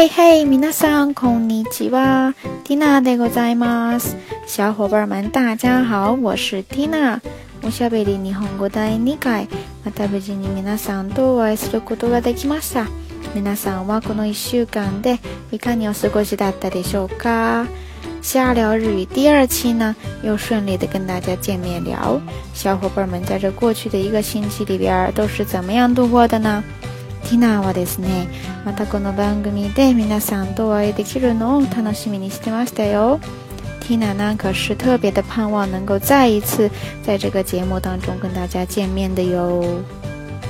嘿嘿，皆さんこんにちは，Tina でございます。小伙伴们，大家好，我是 Tina。おしゃべり日本語第2回、また無事に皆さんとお会いすることができました。皆さんはこの1週間でいかにお過ごしだったでしょうか？瞎聊日语第二期呢，又顺利的跟大家见面聊。小伙伴们在这过去的一个星期里边都是怎么样度过的呢？ティナーはですねまたこの番組で皆さんとお会いできるのを楽しみにしてましたよ。ティナなんか是特別的盼望能够再一次在这个节目当中跟大家见面的よ。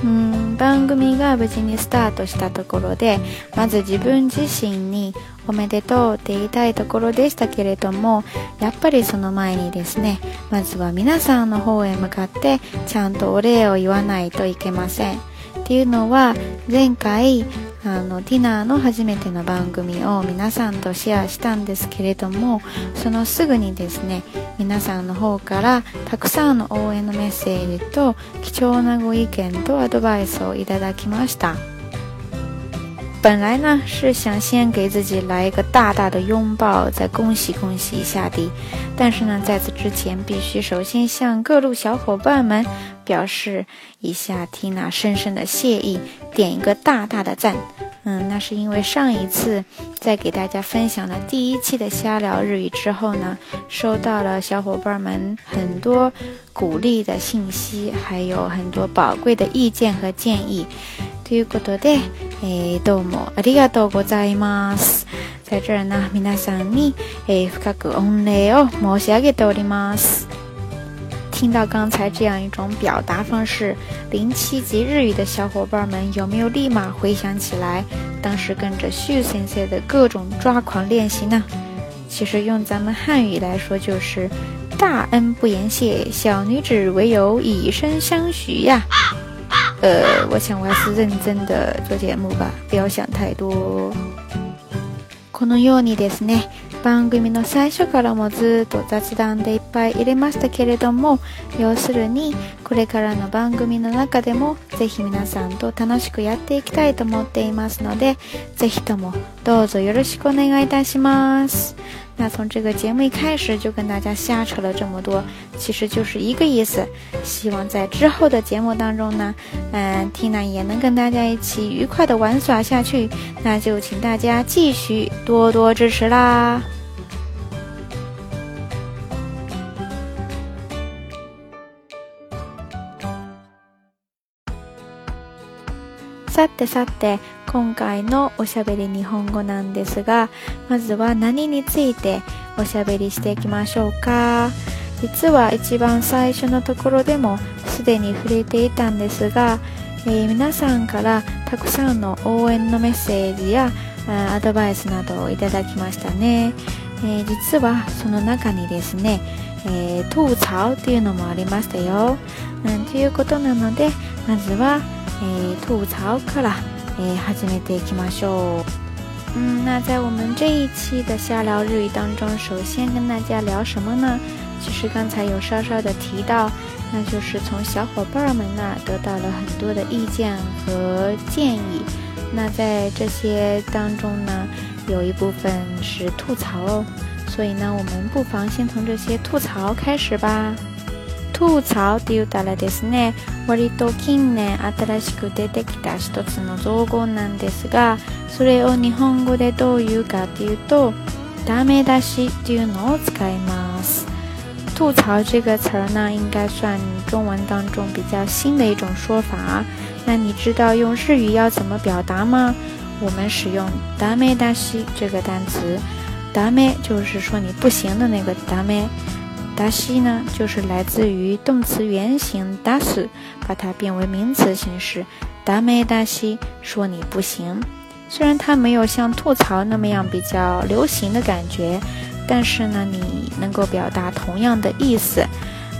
うん番組が無事にスタートしたところでまず自分自身におめでとうって言いたいところでしたけれどもやっぱりその前にですねまずは皆さんの方へ向かってちゃんとお礼を言わないといけません。っていうのは前回あのディナーの初めての番組を皆さんとシェアしたんですけれどもそのすぐにですね皆さんの方からたくさんの応援のメッセージと貴重なご意見とアドバイスをいただきました。本来呢是想先给自己来一个大大的拥抱，再恭喜恭喜一下的，但是呢，在此之前必须首先向各路小伙伴们表示一下 Tina 深深的谢意，点一个大大的赞。嗯，那是因为上一次在给大家分享了第一期的瞎聊日语之后呢，收到了小伙伴们很多鼓励的信息，还有很多宝贵的意见和建议。ということで、どうもありがとうございます。こちらな皆さんに深く御礼を申し上げております。听到刚才这样一种表达方式，零七级日语的小伙伴们有没有立马回想起来当时跟着秀森森的各种抓狂练习呢？其实用咱们汉语来说就是“大恩不言谢，小女子唯有以身相许呀”。呃，我想我还是认真的做节目吧，不要想太多。このようにですね、番組の最初からもずっと雑談でいっぱい入れましたけれども、要するにこれからの番組の中でもぜひ皆さんと楽しくやっていきたいと思っていますので、ぜひともどうぞよろしくお願いいたします。那从这个节目一开始就跟大家瞎扯了这么多，其实就是一个意思。希望在之后的节目当中呢，嗯，缇娜也能跟大家一起愉快的玩耍下去。那就请大家继续多多支持啦。さてさて。今回のおしゃべり日本語なんですが、まずは何についておしゃべりしていきましょうか。実は一番最初のところでもすでに触れていたんですが、えー、皆さんからたくさんの応援のメッセージやアドバイスなどをいただきましたね。えー、実はその中にですね、えー、吐槽っていうのもありましたよ。うん、ということなので、まずは、えー、吐槽から诶，好姐妹ましょう。嗯，那在我们这一期的瞎聊日语当中，首先跟大家聊什么呢？其实刚才有稍稍的提到，那就是从小伙伴们那得到了很多的意见和建议。那在这些当中呢，有一部分是吐槽哦，所以呢，我们不妨先从这些吐槽开始吧。吐槽って言ったらですね割と近年新しく出てきた一つの造語なんですがそれを日本語でどう言うかっていうとダメ出しっていうのを使います吐槽这个词儿呢，应该算中文当中比较新的一种说法。那你知道用日语要怎么表达吗？我们使用“ダメ出し”这个单词，“ダメ”就是说你不行的那个“ダメ”。达西呢，就是来自于动词原型达斯，把它变为名词形式。达咩达西说你不行。虽然它没有像吐槽那么样比较流行的感觉，但是呢，你能够表达同样的意思。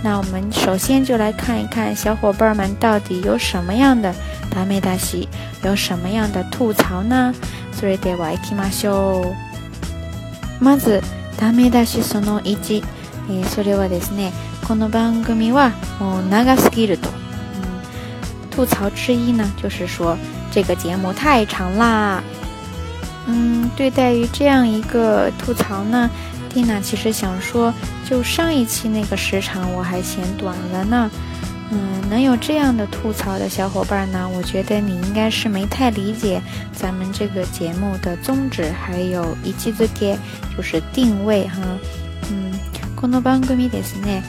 那我们首先就来看一看小伙伴们到底有什么样的达咩达西，有什么样的吐槽呢？それでは行きましょう。まず、ダメだしその一。诶，それはですね。この番組はもう長すぎる。嗯，吐槽之一呢，就是说这个节目太长啦。嗯，对待于这样一个吐槽呢，蒂娜其实想说，就上一期那个时长我还嫌短了呢。嗯，能有这样的吐槽的小伙伴呢，我觉得你应该是没太理解咱们这个节目的宗旨，还有一期之给，就是定位哈。この番組ですね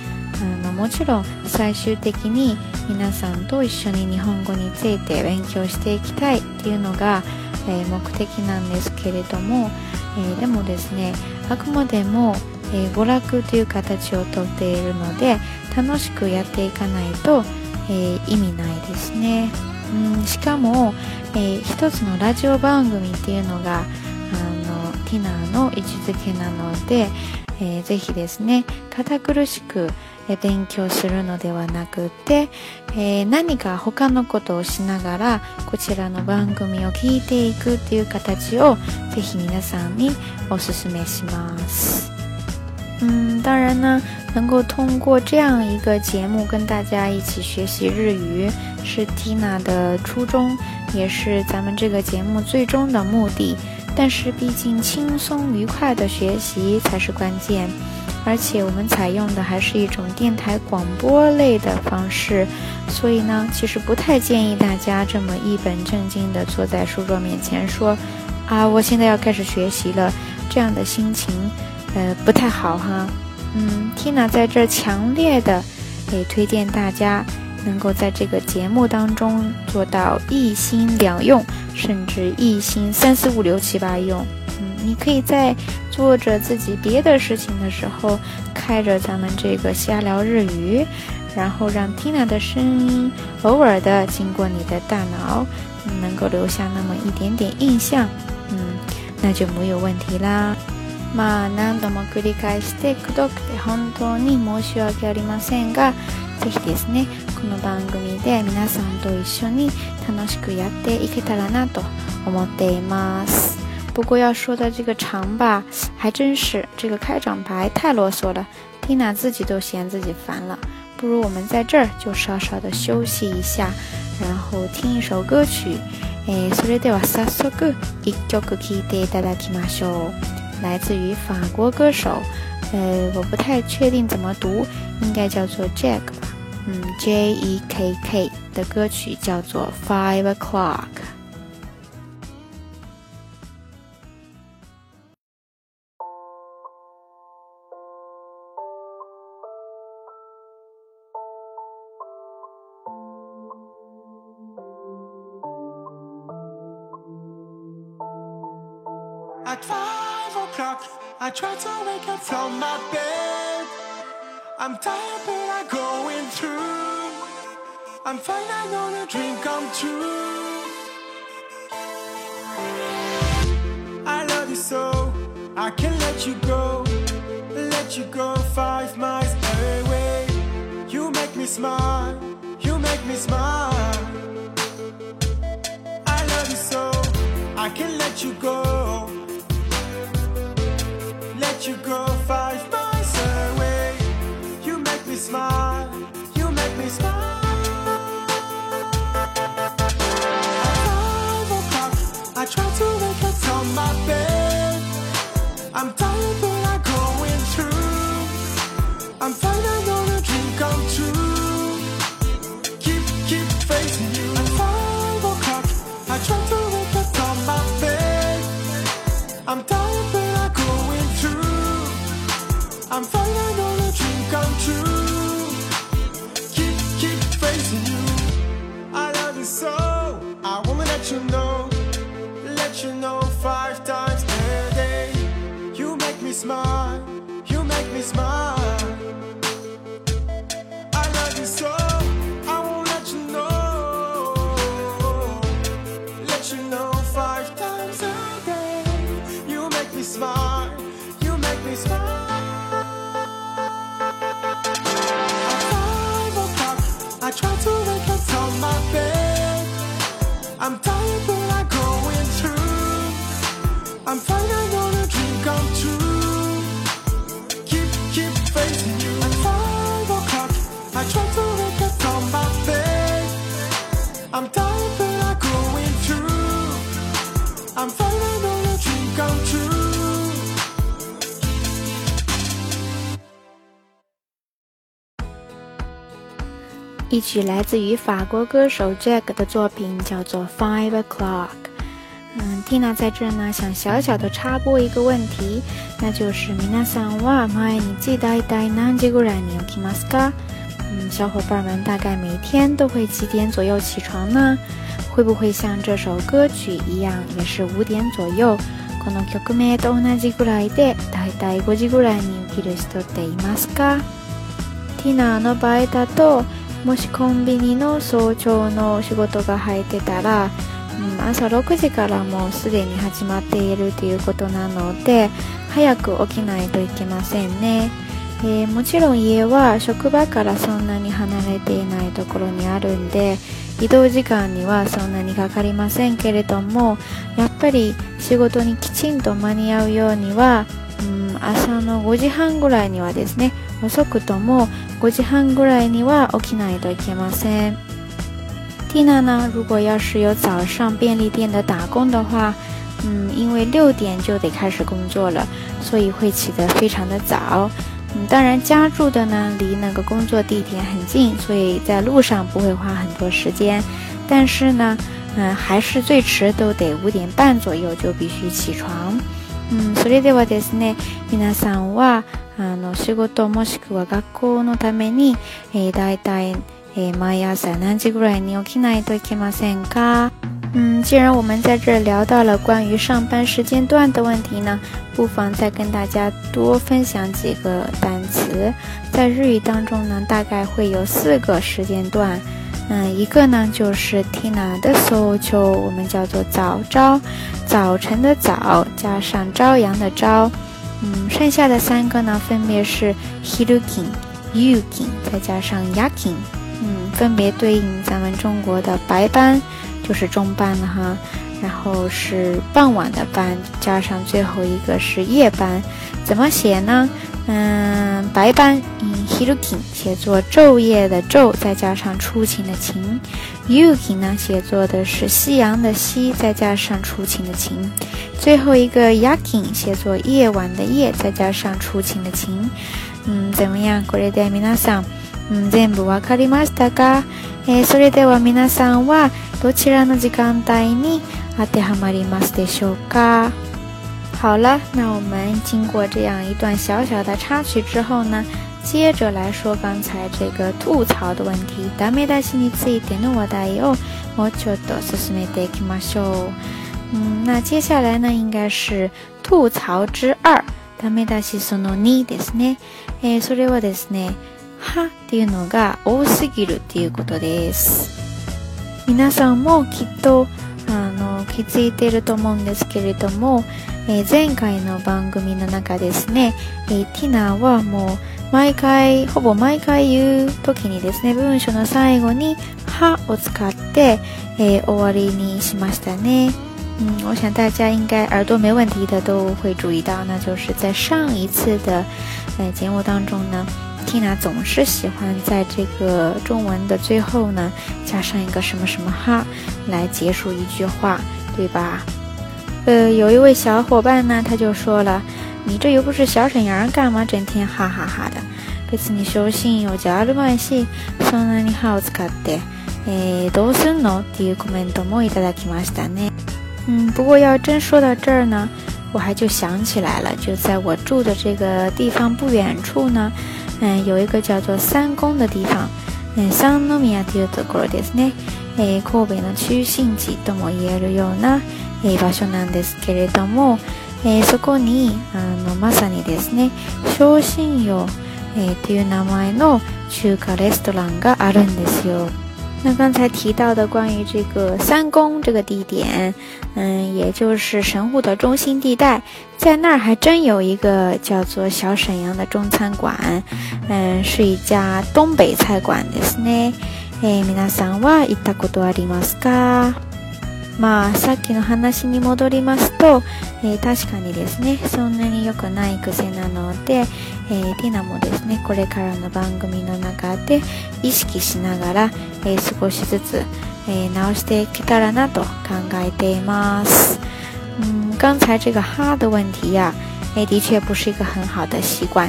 あのもちろん最終的に皆さんと一緒に日本語について勉強していきたいっていうのが、えー、目的なんですけれども、えー、でもですねあくまでも、えー、娯楽という形をとっているので楽しくやっていかないと、え意味ないですねうんしかも、えー、一つのラジオ番組っていうのがあのティナーの位置づけなのでえー、ぜひですね堅苦しく勉強するのではなくて、えー、何か他のことをしながらこちらの番組を聞いていくっていう形をぜひ皆さんにおすすめします。嗯，当然呢，能够通过这样一个节目跟大家一起学习日语，是 Tina 的初衷，也是咱们这个节目最终的目的。但是，毕竟轻松愉快的学习才是关键，而且我们采用的还是一种电台广播类的方式，所以呢，其实不太建议大家这么一本正经的坐在书桌面前说：“啊，我现在要开始学习了。”这样的心情，呃，不太好哈。嗯，Tina 在这强烈的给推荐大家。能够在这个节目当中做到一心两用，甚至一心三四五六七八用，嗯，你可以在做着自己别的事情的时候，开着咱们这个瞎聊日语，然后让 Tina 的声音偶尔的经过你的大脑，能够留下那么一点点印象，嗯，那就没有问题啦。ま何度も繰り返して、どくて本当に申し訳ありませんが。ぜひですねこの番組で皆さんと一緒に楽しくやっていけたらなと思っています不过要说到这个长吧，还真是这个开场白太啰嗦了，缇娜自己都嫌自己烦了。不如我们在这儿就稍稍的休息一下，然后听一首歌曲。诶，それでは早速一曲聴いていただきましょう。来自于法国歌手，呃，我不太确定怎么读，应该叫做 Jack 吧。嗯 J E K K 的歌曲叫做《Five O'clock》。At five o'clock, I try to wake up from my bed. I'm tired, but I'm going through. I'm fine, I know the dream come true. I love you so, I can't let you go. Let you go five miles away. You make me smile, you make me smile. I love you so, I can't let you go. 来自于法国歌手 Jack 的作品叫做《Five O'clock》。嗯，Tina 在这呢，想小小的插播一个问题，那就是：皆さんは毎日大体何時ぐらいに起きますか？嗯，小伙伴们大概每天都会几点左右起床呢？会不会像这首歌曲一样，也是五点左右？この曲目と同じくらいで大体五時ぐらいに起きる人っていますか？Tina の場合だと。もしコンビニの早朝の仕事が入ってたら、うん、朝6時からもうすでに始まっているということなので早く起きないといけませんね、えー、もちろん家は職場からそんなに離れていないところにあるんで移動時間にはそんなにかかりませんけれどもやっぱり仕事にきちんと間に合うようには、うん、朝の5時半ぐらいにはですねそうするとも、午前半ぐらいには起きないとできません。蒂娜呢，如果要是有早上便利店的打工的话，嗯，因为六点就得开始工作了，所以会起得非常的早。嗯，当然家住的呢离那个工作地点很近，所以在路上不会花很多时间。但是呢，嗯，还是最迟都得五点半左右就必须起床。嗯，それではですね、皆さんは。あの仕事もしくは学校のためにだいたい毎朝何時ぐらいに起きないといけませんか？嗯，既然我们在这聊到了关于上班时间段的问题呢，不妨再跟大家多分享几个单词。在日语当中呢，大概会有四个时间段。嗯，一个呢就是 Tina 的 So 就我们叫做早朝，早晨的早加上朝阳的朝。嗯，剩下的三个呢，分别是 Hiroking、Yuking，再加上 Yakking，嗯，分别对应咱们中国的白班，就是中班了哈，然后是傍晚的班，加上最后一个是夜班，怎么写呢？嗯，白班 in h i r u k i n 写作昼夜的昼，再加上出勤的勤；yukin 呢写作的是夕阳的夕，再加上出勤的勤；最后一个 yakin 写作夜晚的夜，再加上出勤的勤。嗯，じゃあこれで皆さん、全部わかりましたか？それではみなさんはどちらの時間帯に当てはまりますでしょうか？好了，那我们经过这样一段小小的插曲之后呢，接着来说刚才这个吐槽的问题。嗯，那接下来呢，应该是吐槽之二。嗯，那接下来呢，应该是吐槽之二。ダメだし、その二ですね。え、それはですね、歯っていうのが多すぎるっていうことです。皆さんもきっと。あの気づいてると思うんですけれども、えー、前回の番組の中ですね、えー、ティナはもう毎回ほぼ毎回言う時にですね文章の最後に「は」を使って、えー、終わりにしましたね。嗯，我想大家应该耳朵没问题的都会注意到，那就是在上一次的呃节目当中呢。总是喜欢在这个中文的最后呢，加上一个什么什么哈，来结束一句话，对吧？呃，有一位小伙伴呢，他就说了，你这又不是小沈阳，干嘛整天哈哈哈的？这次你手心有骄傲的麦西，そんなにハード使ってえどうするのっていうコメントもいただきましたね。嗯，不过要真说到这儿呢，我还就想起来了，就在我住的这个地方不远处呢。えー、有一个叫做三宮的地方、えー、三宮というところですね、えー、神戸の中心地とも言えるような、えー、場所なんですけれども、えー、そこにあのまさにですね昇進洋、えー、という名前の中華レストランがあるんですよ。那刚才提到的关于这个三宫这个地点，嗯，也就是神户的中心地带，在那儿还真有一个叫做小沈阳的中餐馆，嗯，是一家东北菜馆。ですね。诶，皆さんはったことありますか？まあさっきの話に戻りますと、えー、確かにですねそんなに良くない癖なので、えー、ティナもですねこれからの番組の中で意識しながら、えー、少しずつ、え直していけたらなと考えています。嗯，刚才这个哈的问题呀、啊。哎，的确不是一个很好的习惯，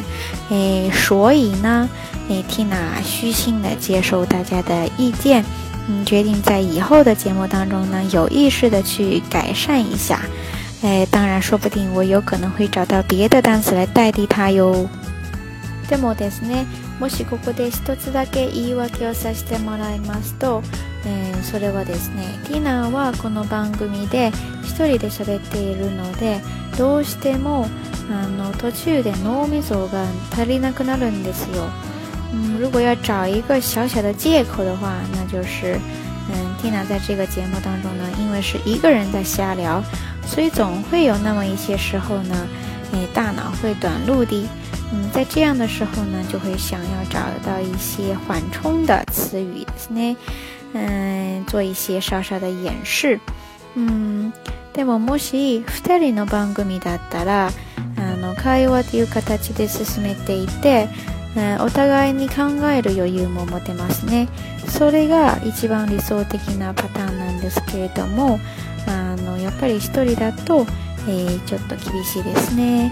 哎，所以呢，哎，缇娜虚心的接受大家的意见，嗯，决定在以后的节目当中呢，有意识的去改善一下。哎，当然，说不定我有可能会找到别的单词来代替它哟。でもですね、もしここで一つだけ言い訳をさせてもらいますと、えー、それはですね、ティナはこの番組で一人で喋っているので、どうしてもあの途中で脳みそが足りなくなるんですよ。嗯，如果要找一个小小的借口的话，那就是，嗯，蒂娜在这个节目当中呢，因为是一个人在瞎聊，所以总会有那么一些时候呢，你大脑会短路的。嗯，在这样的时候呢，就会想要找到一些缓冲的词语呢，嗯，做一些稍稍的掩饰。嗯，でももし二人の番組だったら、あの会話という形で進めていて。えお互いに考える余裕も持てますねそれが一番理想的なパターンなんですけれどもあのやっぱり1人だと、えー、ちょっと厳しいですね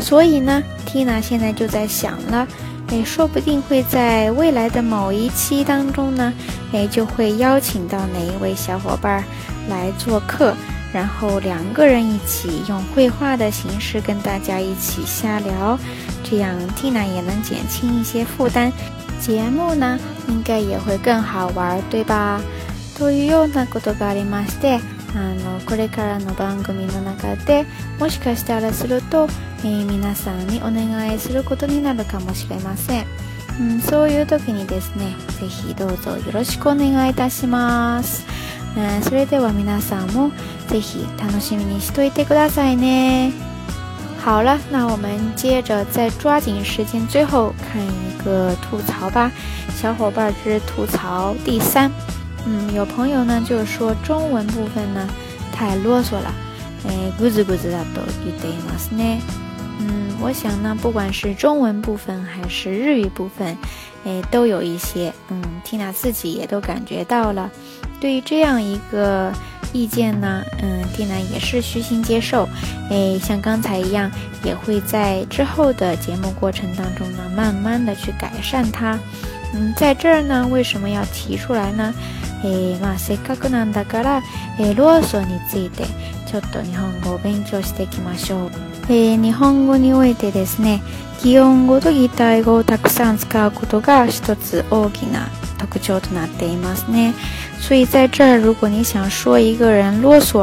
所以呢，Tina 现在就在想了，诶，说不定会在未来的某一期当中呢，诶，就会邀请到哪一位小伙伴来做客。然后两个人一起用绘画的形式跟大家一起瞎聊，这样 t i 也能减轻一些负担，节目呢应该也会更好玩，对吧？というようなことがありまして、あのこれからの番組の中でもしかしたらすると、えー、皆さんにお願いすることになるかもしれません。うん、そういう時にですね、ぜひどうぞよろしくお願いいたします。えー、それでは皆さんも。嘿，他能幸运逆袭对德国大赛呢？好了，那我们接着再抓紧时间，最后看一个吐槽吧，小伙伴儿之吐槽第三。嗯，有朋友呢就说中文部分呢太啰嗦了，诶，不知不知道多一点嘛是呢。嗯，我想呢，不管是中文部分还是日语部分，诶，都有一些，嗯缇娜自己也都感觉到了，对于这样一个。意见呢，嗯，蒂娜也是虚心接受。哎，像刚才一样，也会在之后的节目过程当中呢，慢慢的去改善它。嗯，在这儿呢，为什么要提出来呢？えー、まあせっかくなんだから、えー、ローソンについてちょっと日本語を勉強していきましょう、えー、日本語においてですね擬音語と擬態語をたくさん使うことが一つ大きな所以在这儿，如果你想说一个人啰嗦，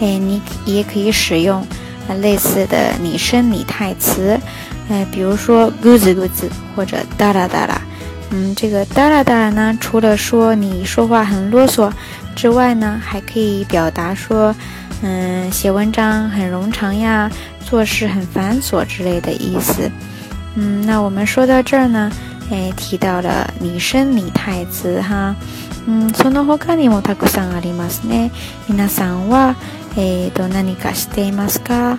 哎，你也可以使用类似的拟声拟态词，哎，比如说“ g o o d 或者“哒啦哒啦”。嗯，这个“哒啦哒啦”呢，除了说你说话很啰嗦之外呢，还可以表达说，嗯，写文章很冗长呀，做事很繁琐之类的意思。嗯，那我们说到这儿呢。えー、提到了李生李太子哈。うん、その他にもたくさんありますね。皆さんは、えーと、何かしていますか、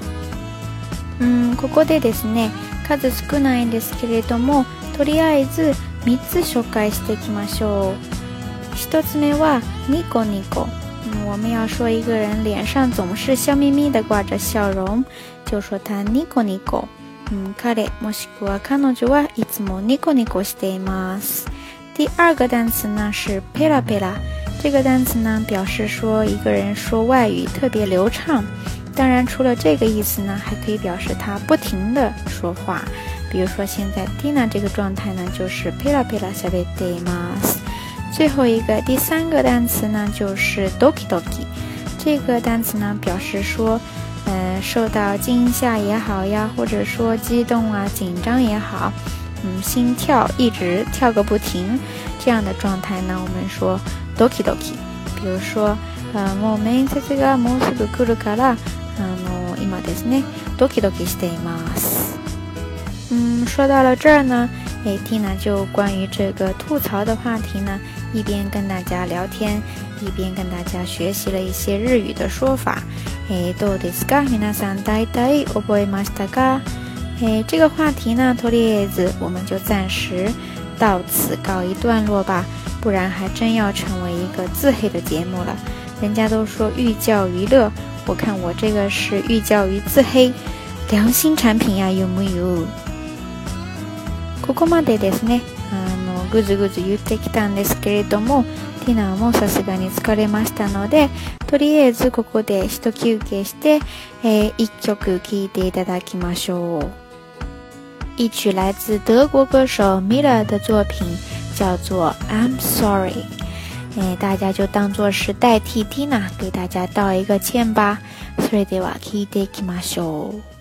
うん、ここでですね、数少ないんですけれども、とりあえず3つ紹介していきましょう。1つ目は、ニコニコ。我们要说一个人脸上总是笑眯眯的挂着笑容，就说他 “nico nico”。嗯，彼もしくは彼女はいつもニコニコしています。第二个单词呢是ペラペラ，这个单词呢表示说一个人说外语特别流畅。当然，除了这个意思呢，还可以表示他不停的说话。比如说现在 Dina 这个状态呢就是ペラペラしています。最后一个第三个单词呢就是 doki doki，这个单词呢表示说。受到惊吓也好呀，或者说激动啊、紧张也好，嗯，心跳一直跳个不停，这样的状态呢，我们说 doki doki。比如说啊，もう面接がもうすぐ来るから、あの今ですね、ドキドキしています。嗯，说到了这儿呢，诶蒂娜就关于这个吐槽的话题呢，一边跟大家聊天，一边跟大家学习了一些日语的说法。诶，どうですか、皆さん大体覚えましたか？诶，这个话题呢，とりあえず我们就暂时到此告一段落吧，不然还真要成为一个自黑的节目了。人家都说寓教于乐，我看我这个是寓教于自黑，良心产品呀，有木有？ここまでですね。あの、ぐずぐず言ってきたんですけれども。ディナもさすがに疲れましたので、とりあえずここで一休憩して、えー、一曲聴いていただきましょう。一曲来自德国歌手 Miller 的作品，叫做《I'm Sorry》。哎，大家就当作是代替 Tina 给大家道一个歉吧。それでは聞いていきましょう。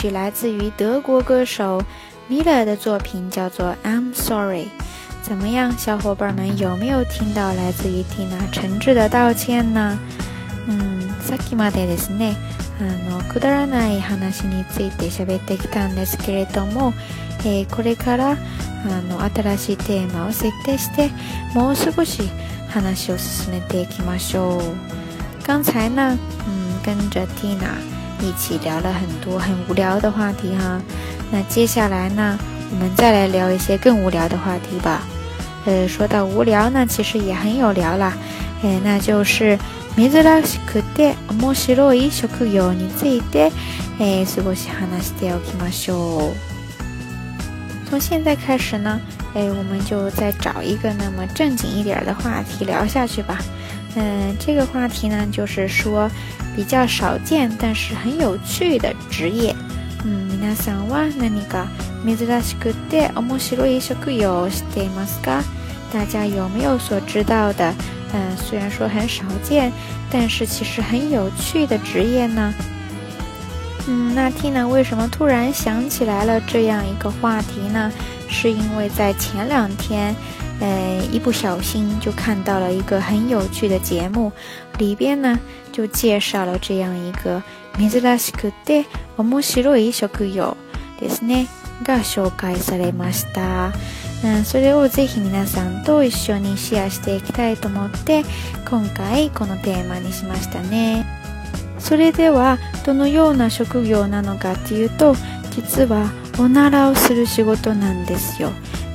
曲来自于德国歌手 Miller 的作品，叫做《I'm Sorry》。怎么样，小伙伴们有没有听到来自于 Tina 诚挚的道歉呢？嗯、さっきまでですね、あのくだらない話について喋ってきたんですけれども、えー、これからあの新しいテーマを設定して、もう少し話を進めていきましょう。刚才呢，嗯，跟着 Tina。一起聊了很多很无聊的话题哈，那接下来呢，我们再来聊一些更无聊的话题吧。呃，说到无聊呢，其实也很有聊啦。诶，那就是。从现在开始呢，哎，我们就再找一个那么正经一点的话题聊下去吧。嗯，这个话题呢，就是说。比较少见，但是很有趣的职业。嗯，さんは何か珍しくて面白い職業いますか？大家有没有所知道的？嗯，虽然说很少见，但是其实很有趣的职业呢。嗯，那 T 呢？为什么突然想起来了这样一个话题呢？是因为在前两天。呃，一不小心就看到了一个很有趣的节目，里边呢就介绍了这样一个珍しくて面白い職業ですねが紹介されました。うん、それをぜひ皆さんと一緒にシェアしていきたいと思って今回このテーマにしましたねそれではどのような職業なのかっていうと実はおならをする仕事なんですよ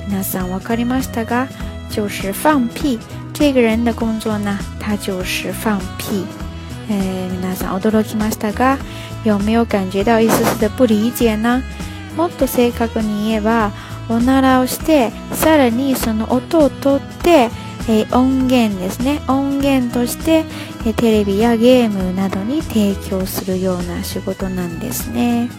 皆さん分かりましたが、就是放屁。这个人的工作呢，他就是放屁。えー、皆さん驚きましたが、有没有感觉到一丝丝的不理解呢？もっと正確に言えば、おならをして、さらにその音をとって、えー、音源ですね。音源として、えー、テレビやゲームなどに提供するような仕事なんですね。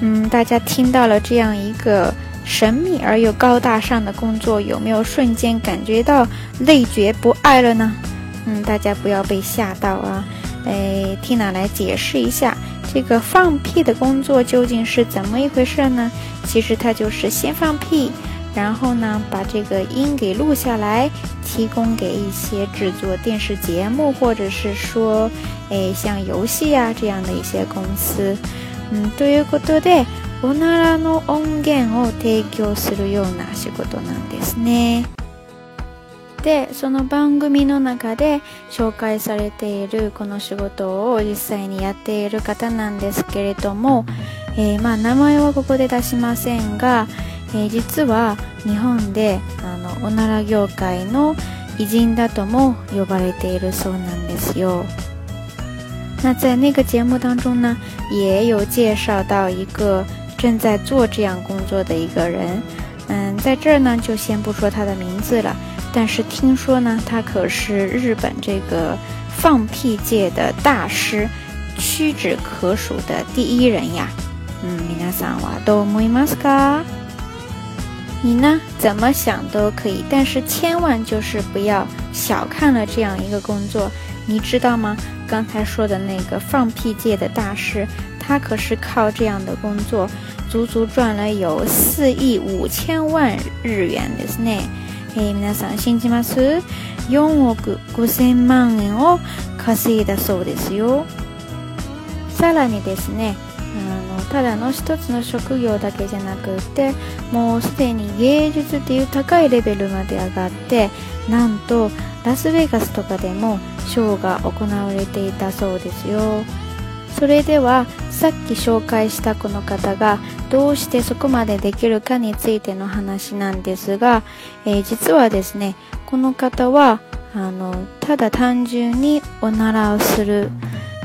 嗯，大家听到了这样一个。神秘而又高大上的工作，有没有瞬间感觉到累觉不爱了呢？嗯，大家不要被吓到啊！哎，缇娜来解释一下，这个放屁的工作究竟是怎么一回事呢？其实它就是先放屁，然后呢把这个音给录下来，提供给一些制作电视节目或者是说，哎，像游戏呀这样的一些公司。嗯，对对对。おならの音源を提供するような仕事なんですねでその番組の中で紹介されているこの仕事を実際にやっている方なんですけれども、えー、まあ、名前はここで出しませんが、えー、実は日本であのおなら業界の偉人だとも呼ばれているそうなんですよ。那在那个节目当中呢，也有介绍到一个正在做这样工作的一个人，嗯，在这儿呢就先不说他的名字了，但是听说呢，他可是日本这个放屁界的大师，屈指可数的第一人呀。嗯，みさん、おどもいますか？你呢，怎么想都可以，但是千万就是不要小看了这样一个工作，你知道吗？刚才说的那个放屁界的大师。他可是靠这样的工作，足足赚了有四亿五千万日元ですね。えー、皆さん信じます ?4 億5000万円を稼いだそうですよ。さらにですね、あのただの一つの職業だけじゃなくてもうすでに芸術っていう高いレベルまで上がってなんとラスベガスとかでもショーが行われていたそうですよ。それではさっき紹介したこの方がどうしてそこまでできるかについての話なんですが、えー、実はですねこの方はあのただ単純におならをする、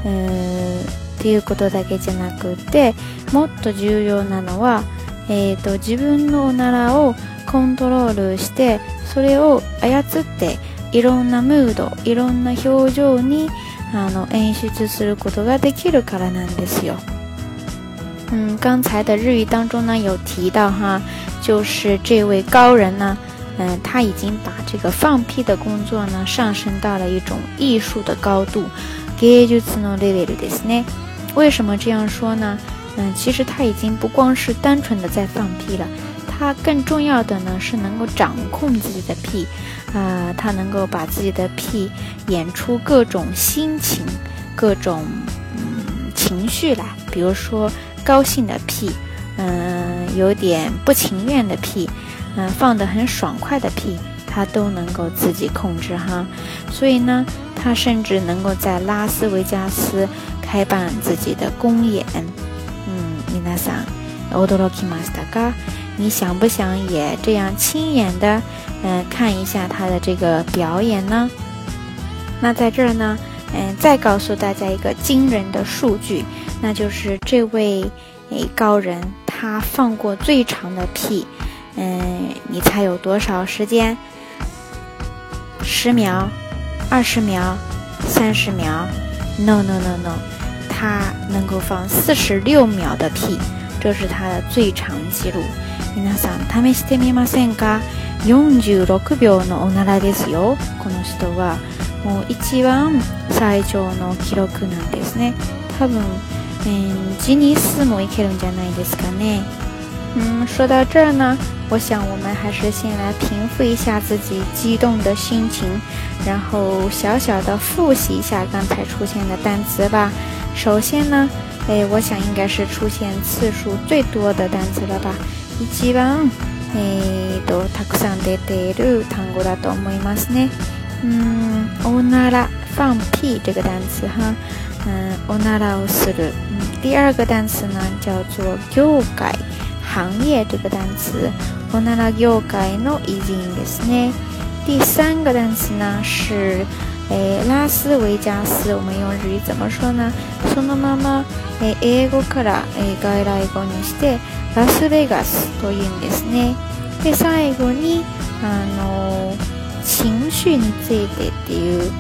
えー、っていうことだけじゃなくてもっと重要なのは、えーと、と自分のおならをコントロールしてそれを操っていろんなムードいろんな表情に、あの演出することができるからなんですよ。嗯，刚才的日语当中呢有提到哈，就是这位高人呢，嗯，他已经把这个放屁的工作呢上升到了一种艺术的高度。なぜそのレベルですね？为什么这样说呢？嗯，其实他已经不光是单纯的在放屁了，他更重要的呢是能够掌控自己的屁。啊，他能够把自己的屁演出各种心情，各种嗯情绪来，比如说高兴的屁，嗯，有点不情愿的屁，嗯，放得很爽快的屁，他都能够自己控制哈。所以呢，他甚至能够在拉斯维加斯开办自己的公演，嗯，皆さん、驚きましたか？你想不想也这样亲眼的，嗯，看一下他的这个表演呢？那在这儿呢，嗯，再告诉大家一个惊人的数据，那就是这位诶高人他放过最长的屁，嗯，你猜有多少时间？十秒、二十秒、三十秒？No No No No，他能够放四十六秒的屁，这是他的最长记录。皆さん試してみませんか46秒のおならですよこの人はもう一番最長の記録なんですね多分、えー、スもいけるんじゃないですかねう嗯，说到这儿呢，我想我们还是先来平复一下自己激动的心情，然后小小的复习一下刚才出现的单词吧。首先呢，诶，我想应该是出现次数最多的单词了吧。一番、えーと、たくさん出ている単語だと思いますね。うん、おなら、放屁这个单词哈，嗯，おならをする。第二个单词呢叫做業界，行业这个单おなら業界の偉人ですね。第三个ダンスは、えラスウ加斯，我们用日语怎么说呢？そのまま、え英語から、え外来語にして、ラスベガスと言うんですね。で、最後に、あの情緒についてっていう、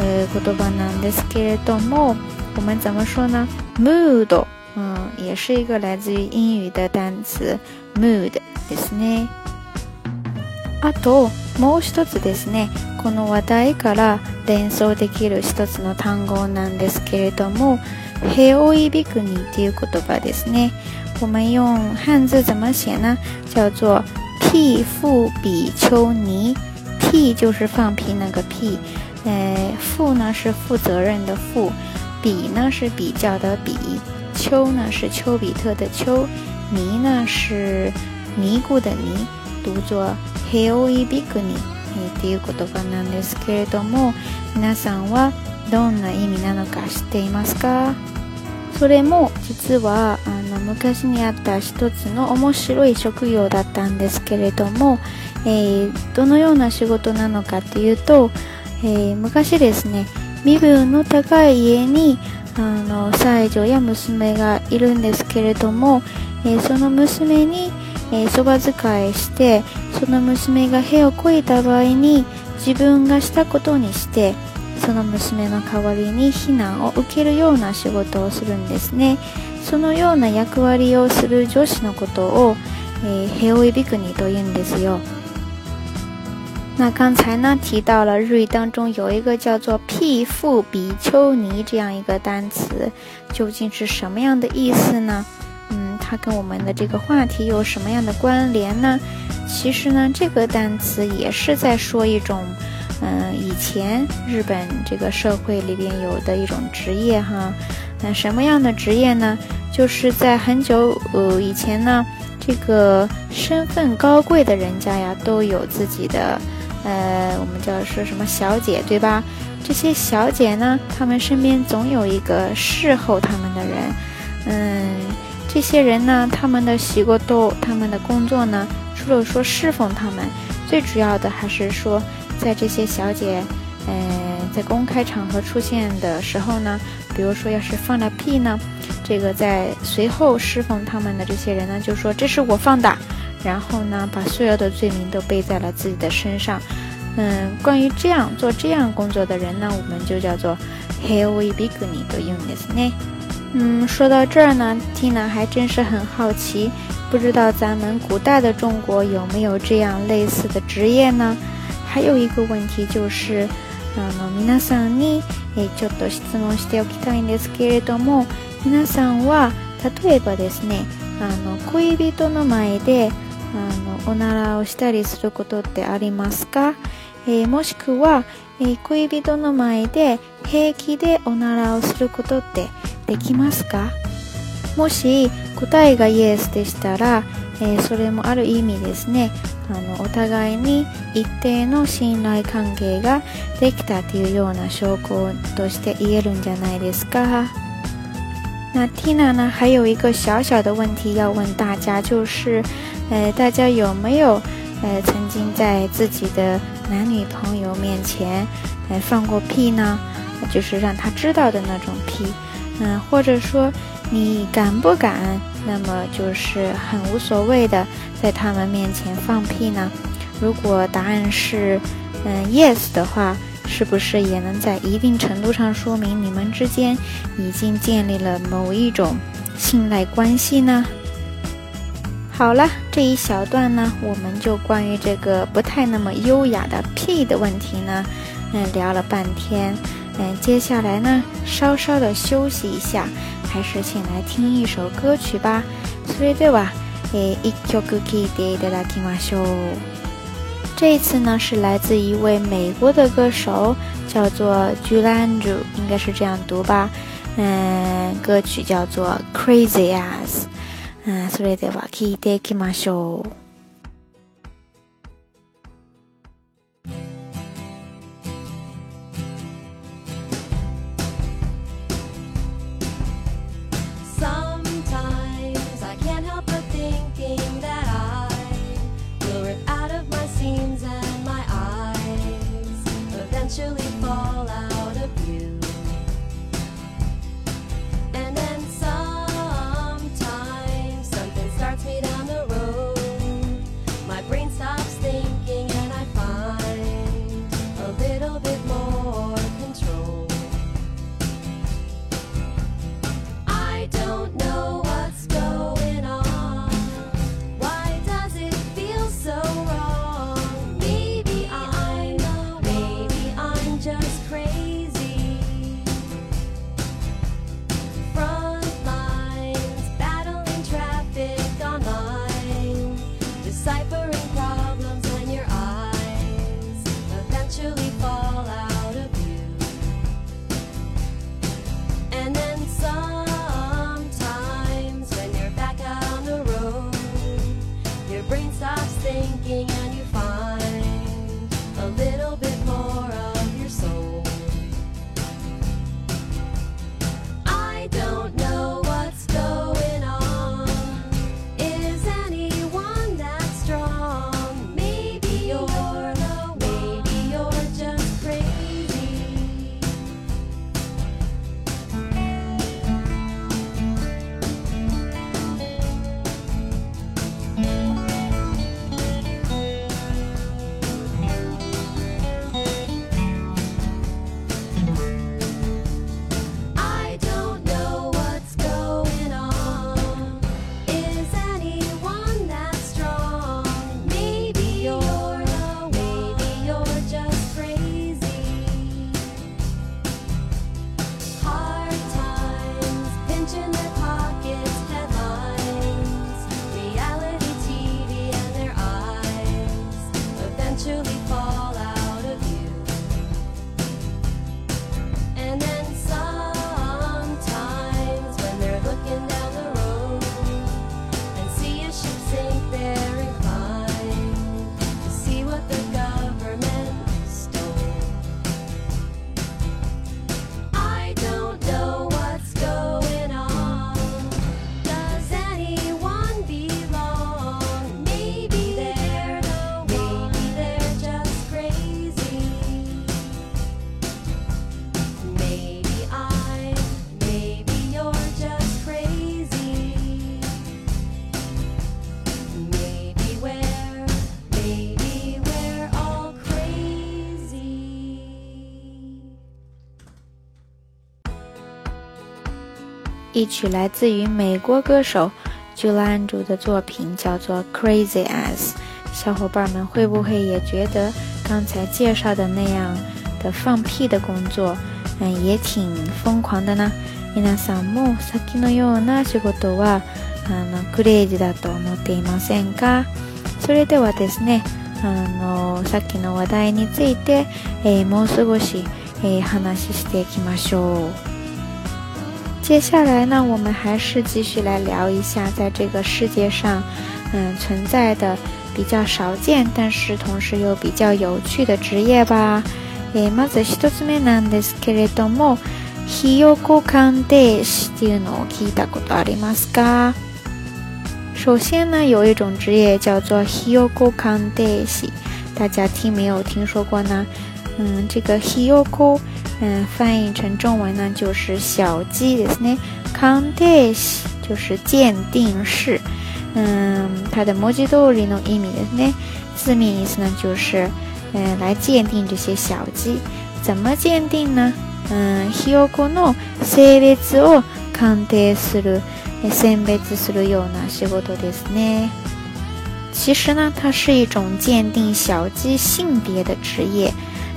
え言葉なんですけれども、我们怎么说呢？mood，嗯，也是一个来自于英语的单词 mood ですね。あともう一つですねこの話題から連想できる一つの単語なんですけれどもヘオイビクニっていう言葉ですね我们用汉字怎么写呢叫做屁腹比丘尼屁就是放屁那个屁呃负呢是负责任的负比呢是比较的比丘呢是丘比特的丘尼呢是尼姑的尼读作ヘオイビクニ、えっていう言葉なんですけれども皆さんはどんな意味なのか知っていますかそれも実はあの昔にあった一つの面白い職業だったんですけれども、えー、どのような仕事なのかっていうと、えー、昔ですね身分の高い家にあの妻女や娘がいるんですけれども、えー、その娘にえー、そば使いしてその娘が屁を越えた場合に自分がしたことにしてその娘の代わりに避難を受けるような仕事をするんですねそのような役割をする女子のことを、えー、いびくにと言うんですよ那刚才呢提到了日语当中有一个叫做“屁妇比丘尼”这样一个单词，究竟是什么样的意思呢？它跟我们的这个话题有什么样的关联呢？其实呢，这个单词也是在说一种，嗯，以前日本这个社会里边有的一种职业哈。那什么样的职业呢？就是在很久呃以前呢，这个身份高贵的人家呀，都有自己的，呃，我们叫说什么小姐对吧？这些小姐呢，她们身边总有一个侍候她们的人，嗯。这些人呢，他们的洗过都，他们的工作呢，除了说侍奉他们，最主要的还是说，在这些小姐，嗯，在公开场合出现的时候呢，比如说要是放了屁呢，这个在随后侍奉他们的这些人呢，就说这是我放的，然后呢，把所有的罪名都背在了自己的身上。嗯，关于这样做这样工作的人呢，我们就叫做 h e a w e b i n i n i 的人员呢。嗯，说到这儿呢，Tina 还真是很好奇，不知道咱们古代的中国有没有这样类似的职业呢？还有一个问题就是。あの皆さんに、えちょっと質問しておきたいんですけれども皆さんは例えばですねあの恋人の前であのおならをしたりすることってありますか、えもしくは、えー、恋人の前で平気でおならをすることってできますかもし答えがイエスでしたら、えー、それもある意味ですねあのお互いに一定の信頼関係ができたというような証拠として言えるんじゃないですか。那 Tina 呢，还有一个小小的问题要问大家，就是，呃，大家有没有，呃，曾经在自己的男女朋友面前，呃，放过屁呢？就是让他知道的那种屁。嗯，或者说你敢不敢？那么就是很无所谓的，在他们面前放屁呢？如果答案是嗯 yes 的话，是不是也能在一定程度上说明你们之间已经建立了某一种信赖关系呢？好了，这一小段呢，我们就关于这个不太那么优雅的屁的问题呢，嗯，聊了半天。嗯，接下来呢，稍稍的休息一下，还是请来听一首歌曲吧。それでは、え、一曲聴いていただきましょう。这一次呢，是来自一位美国的歌手，叫做 j u l l a n j u 应该是这样读吧。嗯，歌曲叫做 Crazy As。嗯，それでは聴いていきましょう。一曲来自于美国歌手 Jolanda 的作品，叫做《Crazy As》。小伙伴们会不会也觉得刚才介绍的那样的放屁的工作，嗯，也挺疯狂的呢？皆さんもさっきのような仕事はあのクレイジーだと思っていませんか？それではですね、あのさっきの話題についてえもう少しえ話ししていきましょう。接下来呢，我们还是继续来聊一下在这个世界上，嗯，存在的比较少见，但是同时又比较有趣的职业吧。えまず一つ目なんですけれども、ヒオコカンデシっていうの聞いたことありますか？首先呢，有一种职业叫做ヒオコカンデシ，大家听没有听说过呢？嗯，这个ヒヨコ，嗯，翻译成中文呢就是小鸡，ですね。鑑定士就是鑑定士，嗯，它的文字通りの意味ですね。字面意思呢就是，嗯，来鑑定这些小鸡。じゃ、モジエンティンな、うん、ヒヨコの性別を鑑定する、え、選別するような仕事ですね。其实呢，它是一种鉴定小鸡性别的职业。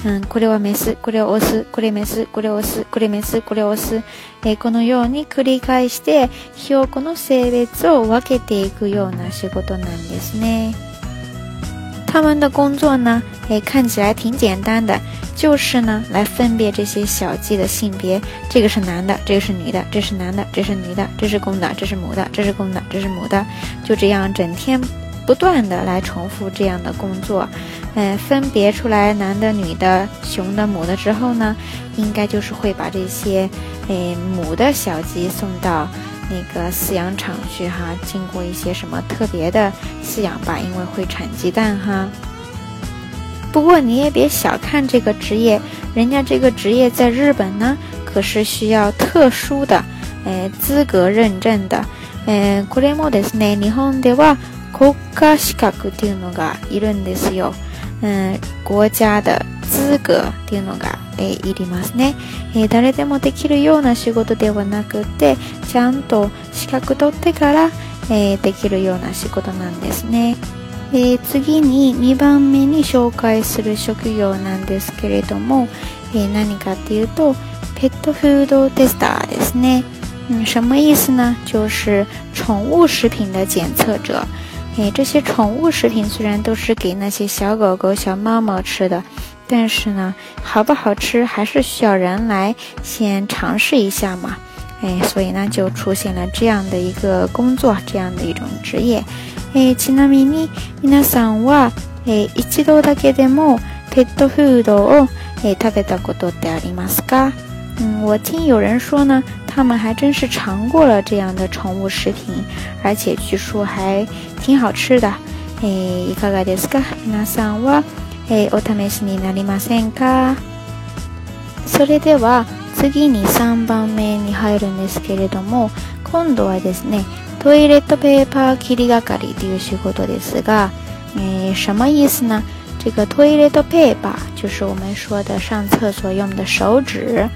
うん、これはメス、これを押す、これメス、これを押す、これメス、これを押す、えー、このように繰り返してひよこの性別を分けていくような仕事なんですね。他们的工作呢，诶，看起来挺简单的，就是呢，来分别这些小鸡的性别。这个是男的，这个是女的，这是男的，这是女的，这是公的，这是母的，这是公的，这是母的，就这样整天不断的来重复这样的工作，嗯，分别出来男的、女的、雄的、母的之后呢，应该就是会把这些，诶，母的小鸡送到那个饲养场去哈，经过一些什么特别的饲养吧，因为会产鸡蛋哈。不过你也别小看这个职业，人家这个职业在日本呢，可是需要特殊的，诶，资格认证的，诶，これもですね、日本では。国家資格っていうのがいるんですよ。うん、国家的資格っていうのが、えー、いりますね、えー、誰でもできるような仕事ではなくて、ちゃんと資格取ってから、えー、できるような仕事なんですね。えー、次に2番目に紹介する職業なんですけれども、えー、何かっていうとペットフードテスターですね。う什么意思呢？就是宠物食品的检测者。诶，这些宠物食品虽然都是给那些小狗狗、小猫猫吃的，但是呢，好不好吃还是需要人来先尝试一下嘛。诶，所以呢，就出现了这样的一个工作，这样的一种职业。诶，哎，请问你，您さんは，诶一度だけでもペットフードを、哎、食べたことってありますか？嗯，我听有人说呢。他们还真是尝过了这样的宠物食品，而且据说还挺好吃的。诶，いかがですか？皆さんは、え、お試しになりませんか？それでは次に三番目に入るんですけれども、今度はですね、トイレットペーパー切りがかりという仕事ですが、え、シ什么意思呢？这个 toilet ットペーパ就是我们说的上厕所用的手纸。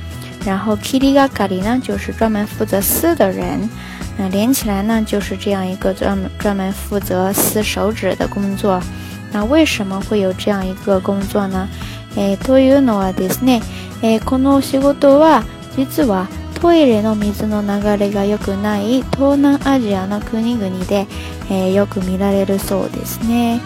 然后 Kiri ga Kari 呢，就是专门负责撕的人，嗯，连起来呢，就是这样一个专门专门负责撕手指的工作。那为什么会有这样一个工作呢？诶，というのはですね。诶，この仕事は実はトイレの水の流れが良くない東南アジアの国々で、え、よく見られるそうですね。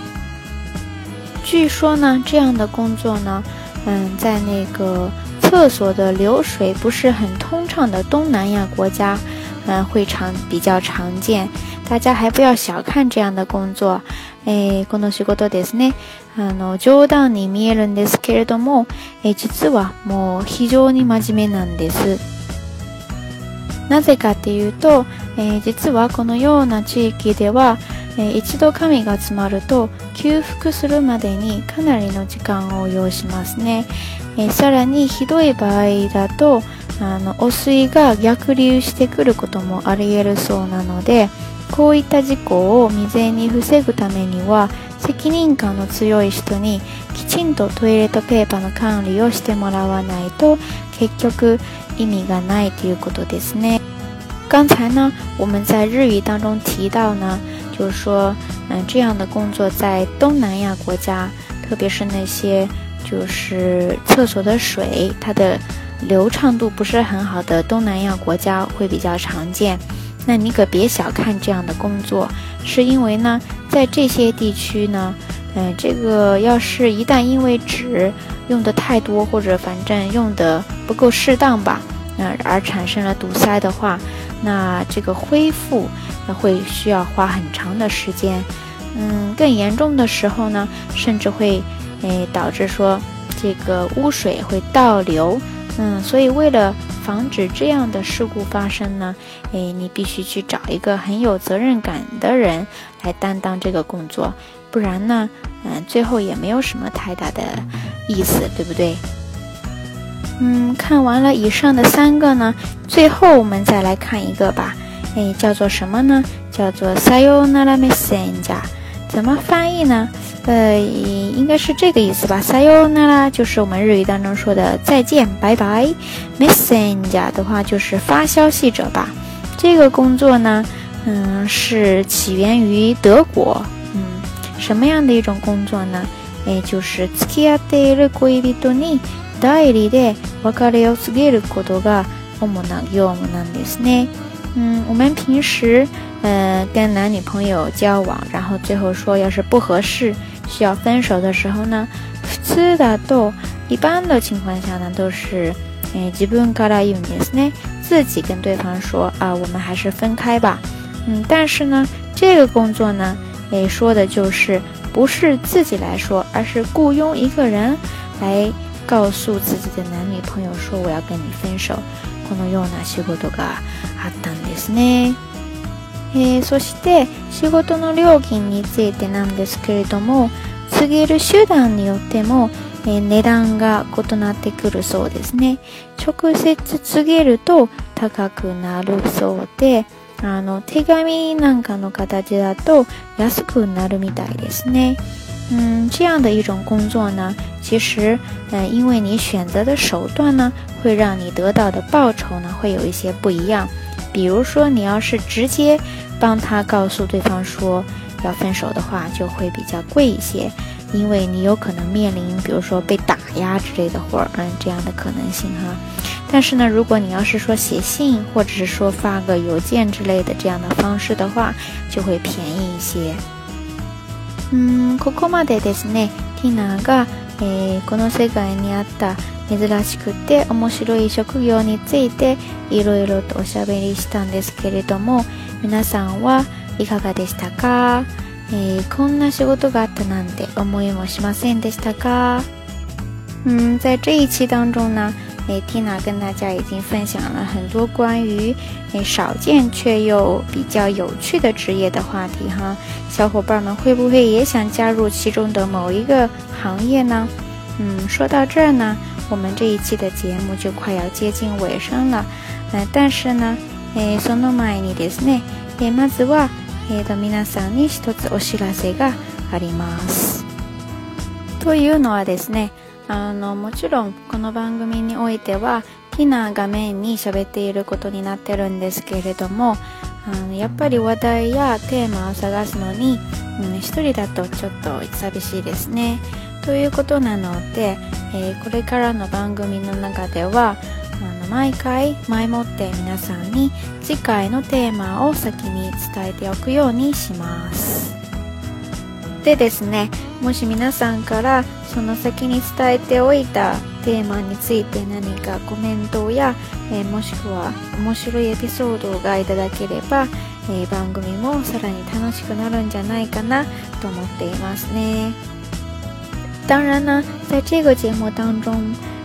据说呢，这样的工作呢，嗯，在那个。厕所的流水不是很通畅的东南亚国家，嗯，会常比较常见。大家还不要小看这样的工作。え、この仕事ですね。あの、冗談に見えるんですけれども、え、実はもう非常に真面目なんです。なぜかっていうと、え、実はこのような地域では。え一度神が詰まると休復するまでにかなりの時間を要しますね、えさらにひどい場合だとあの汚水が逆流してくることもありえるそうなのでこういった事故を未然に防ぐためには責任感の強い人にきちんとトイレットペーパーの管理をしてもらわないと結局意味がないということですね。刚才呢，我们在日语当中提到呢，就是说，嗯，这样的工作在东南亚国家，特别是那些就是厕所的水它的流畅度不是很好的东南亚国家会比较常见。那你可别小看这样的工作，是因为呢，在这些地区呢，嗯，这个要是一旦因为纸用的太多或者反正用的不够适当吧，嗯，而产生了堵塞的话。那这个恢复会需要花很长的时间，嗯，更严重的时候呢，甚至会诶导致说这个污水会倒流，嗯，所以为了防止这样的事故发生呢，诶，你必须去找一个很有责任感的人来担当这个工作，不然呢，嗯，最后也没有什么太大的意思，对不对？嗯，看完了以上的三个呢，最后我们再来看一个吧。哎，叫做什么呢？叫做 Sayonara Messenger。怎么翻译呢？呃，应该是这个意思吧。Sayonara 就是我们日语当中说的再见、拜拜。Messenger 的话就是发消息者吧。这个工作呢，嗯，是起源于德国。嗯，什么样的一种工作呢？哎，就是つきあてるごいに。代理で別れを告げることが主な業務なんですね。嗯，我们平时嗯跟男女朋友交往，然后最后说要是不合适需要分手的时候呢，是的都一般的情况下呢都是自分から言うんですね。自己跟对方说啊，我们还是分开吧。嗯，但是呢这个工作呢诶说的就是不是自己来说，而是雇佣一个人来。告訴自己的男女朋友說我要跟你分手このような仕事があったんですね、えー、そして仕事の料金についてなんですけれども告げる手段によっても、えー、値段が異なってくるそうですね直接告げると高くなるそうであの手紙なんかの形だと安くなるみたいですね。嗯，这样的一种工作呢，其实，嗯，因为你选择的手段呢，会让你得到的报酬呢，会有一些不一样。比如说，你要是直接帮他告诉对方说要分手的话，就会比较贵一些，因为你有可能面临，比如说被打压之类的活儿，嗯，这样的可能性哈。但是呢，如果你要是说写信，或者是说发个邮件之类的这样的方式的话，就会便宜一些。んここまでですねティナが、えー、この世界にあった珍しくて面白い職業についていろいろとおしゃべりしたんですけれども皆さんはいかがでしたか、えー、こんな仕事があったなんて思いもしませんでしたか在这一期当中呢，诶，蒂娜跟大家已经分享了很多关于诶少见却又比较有趣的职业的话题哈，小伙伴们会不会也想加入其中的某一个行业呢？嗯，说到这儿呢，我们这一期的节目就快要接近尾声了。但是呢，诶，その前にですね。诶，まずはえと皆さんに一つお知らせがあります。というのはですね。あのもちろんこの番組においてはティナが面に喋っていることになってるんですけれどもあのやっぱり話題やテーマを探すのに、うん、1人だとちょっと寂しいですね。ということなので、えー、これからの番組の中ではあの毎回前もって皆さんに次回のテーマを先に伝えておくようにします。でですねもし皆さんからその先に伝えておいたテーマについて何かコメントや、えー、もしくは面白いエピソードがいただければ、えー、番組もさらに楽しくなるんじゃないかなと思っていますね。当然呢，在这个节目当中，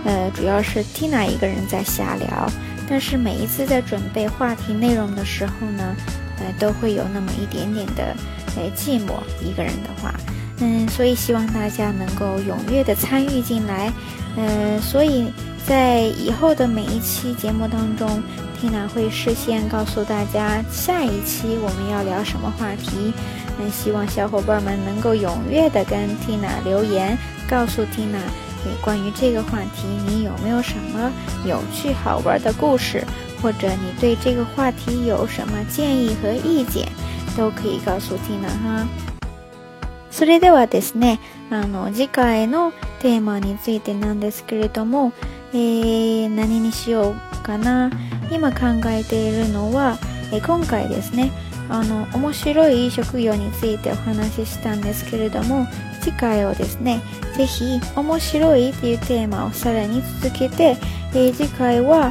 呃，主要是 Tina 一个人在瞎聊，但是每一次在准备话题内容的时候呢，呃，都会有那么一点点的。来寂寞一个人的话，嗯，所以希望大家能够踊跃的参与进来，嗯，所以在以后的每一期节目当中缇娜会事先告诉大家下一期我们要聊什么话题，嗯，希望小伙伴们能够踊跃的跟 Tina 留言，告诉 Tina 你关于这个话题你有没有什么有趣好玩的故事，或者你对这个话题有什么建议和意见。都可以告诉 Tina 哈。それではですね、あの、次回のテーマについてなんですけれども、えー、何にしようかな。今考えているのは、えー、今回ですね、あの、面白い職業についてお話ししたんですけれども、次回をですね、ぜひ、面白いっていうテーマをさらに続けて、えー、次回は、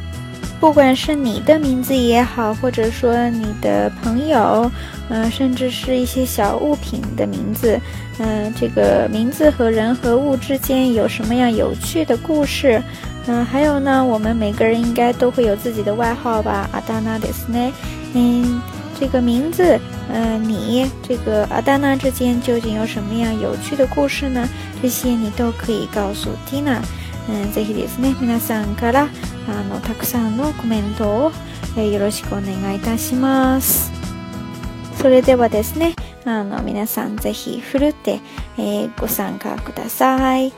不管是你的名字也好，或者说你的朋友，嗯，甚至是一些小物品的名字，嗯，这个名字和人和物之间有什么样有趣的故事？嗯，还有呢，我们每个人应该都会有自己的外号吧？阿达娜的斯内，嗯，这个名字，嗯，你这个阿达娜之间究竟有什么样有趣的故事呢？这些你都可以告诉蒂娜。えー、ぜひですね皆さんからあのたくさんのコメントを、えー、よろしくお願いいたしますそれではですねあの皆さんぜひふるって、えー、ご参加ください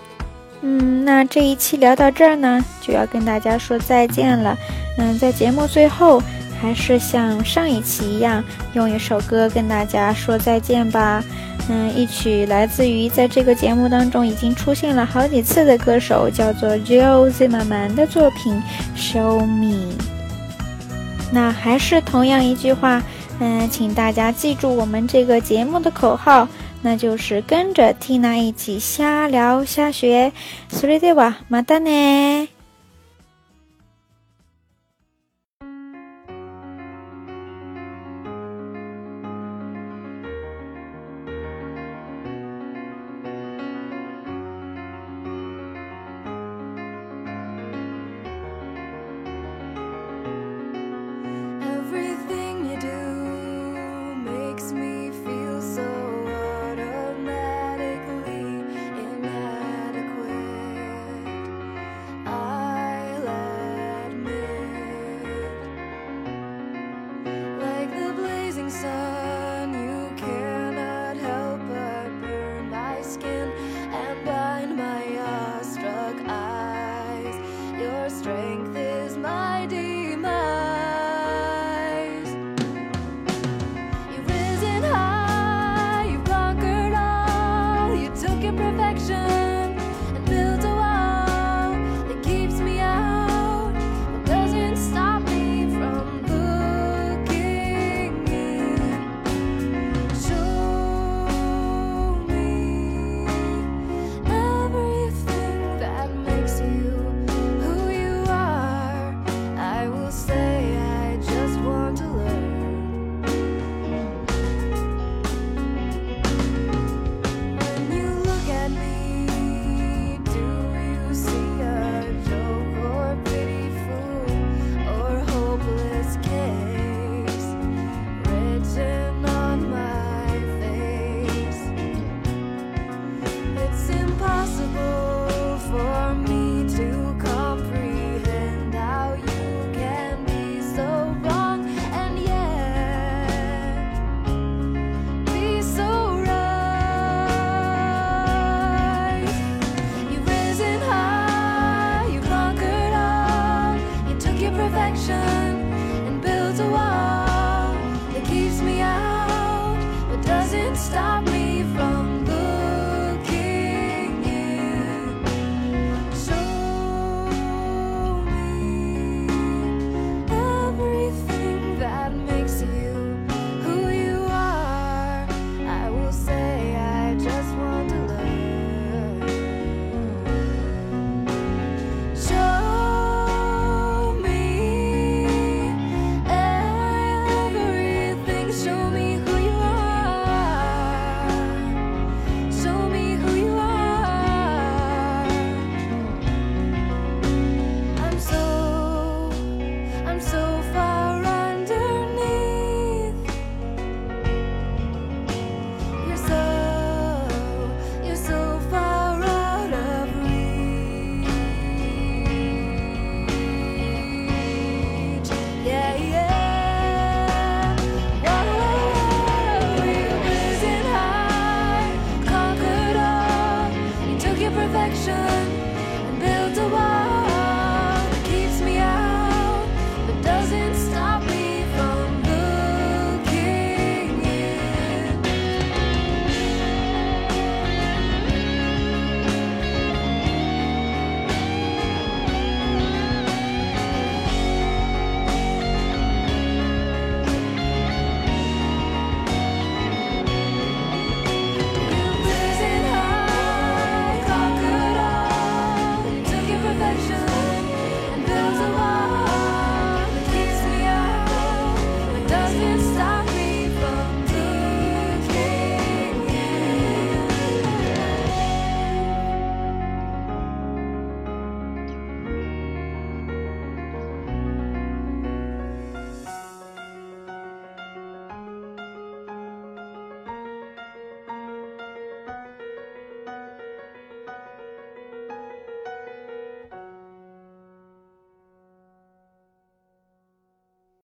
嗯，那这一期聊到这儿呢，就要跟大家说再见了。嗯，在节目最后，还是像上一期一样，用一首歌跟大家说再见吧。嗯，一曲来自于在这个节目当中已经出现了好几次的歌手，叫做 Jazzy Man 的作品《Show Me》。那还是同样一句话，嗯，请大家记住我们这个节目的口号，那就是跟着 Tina 一起瞎聊瞎学。それではまたね。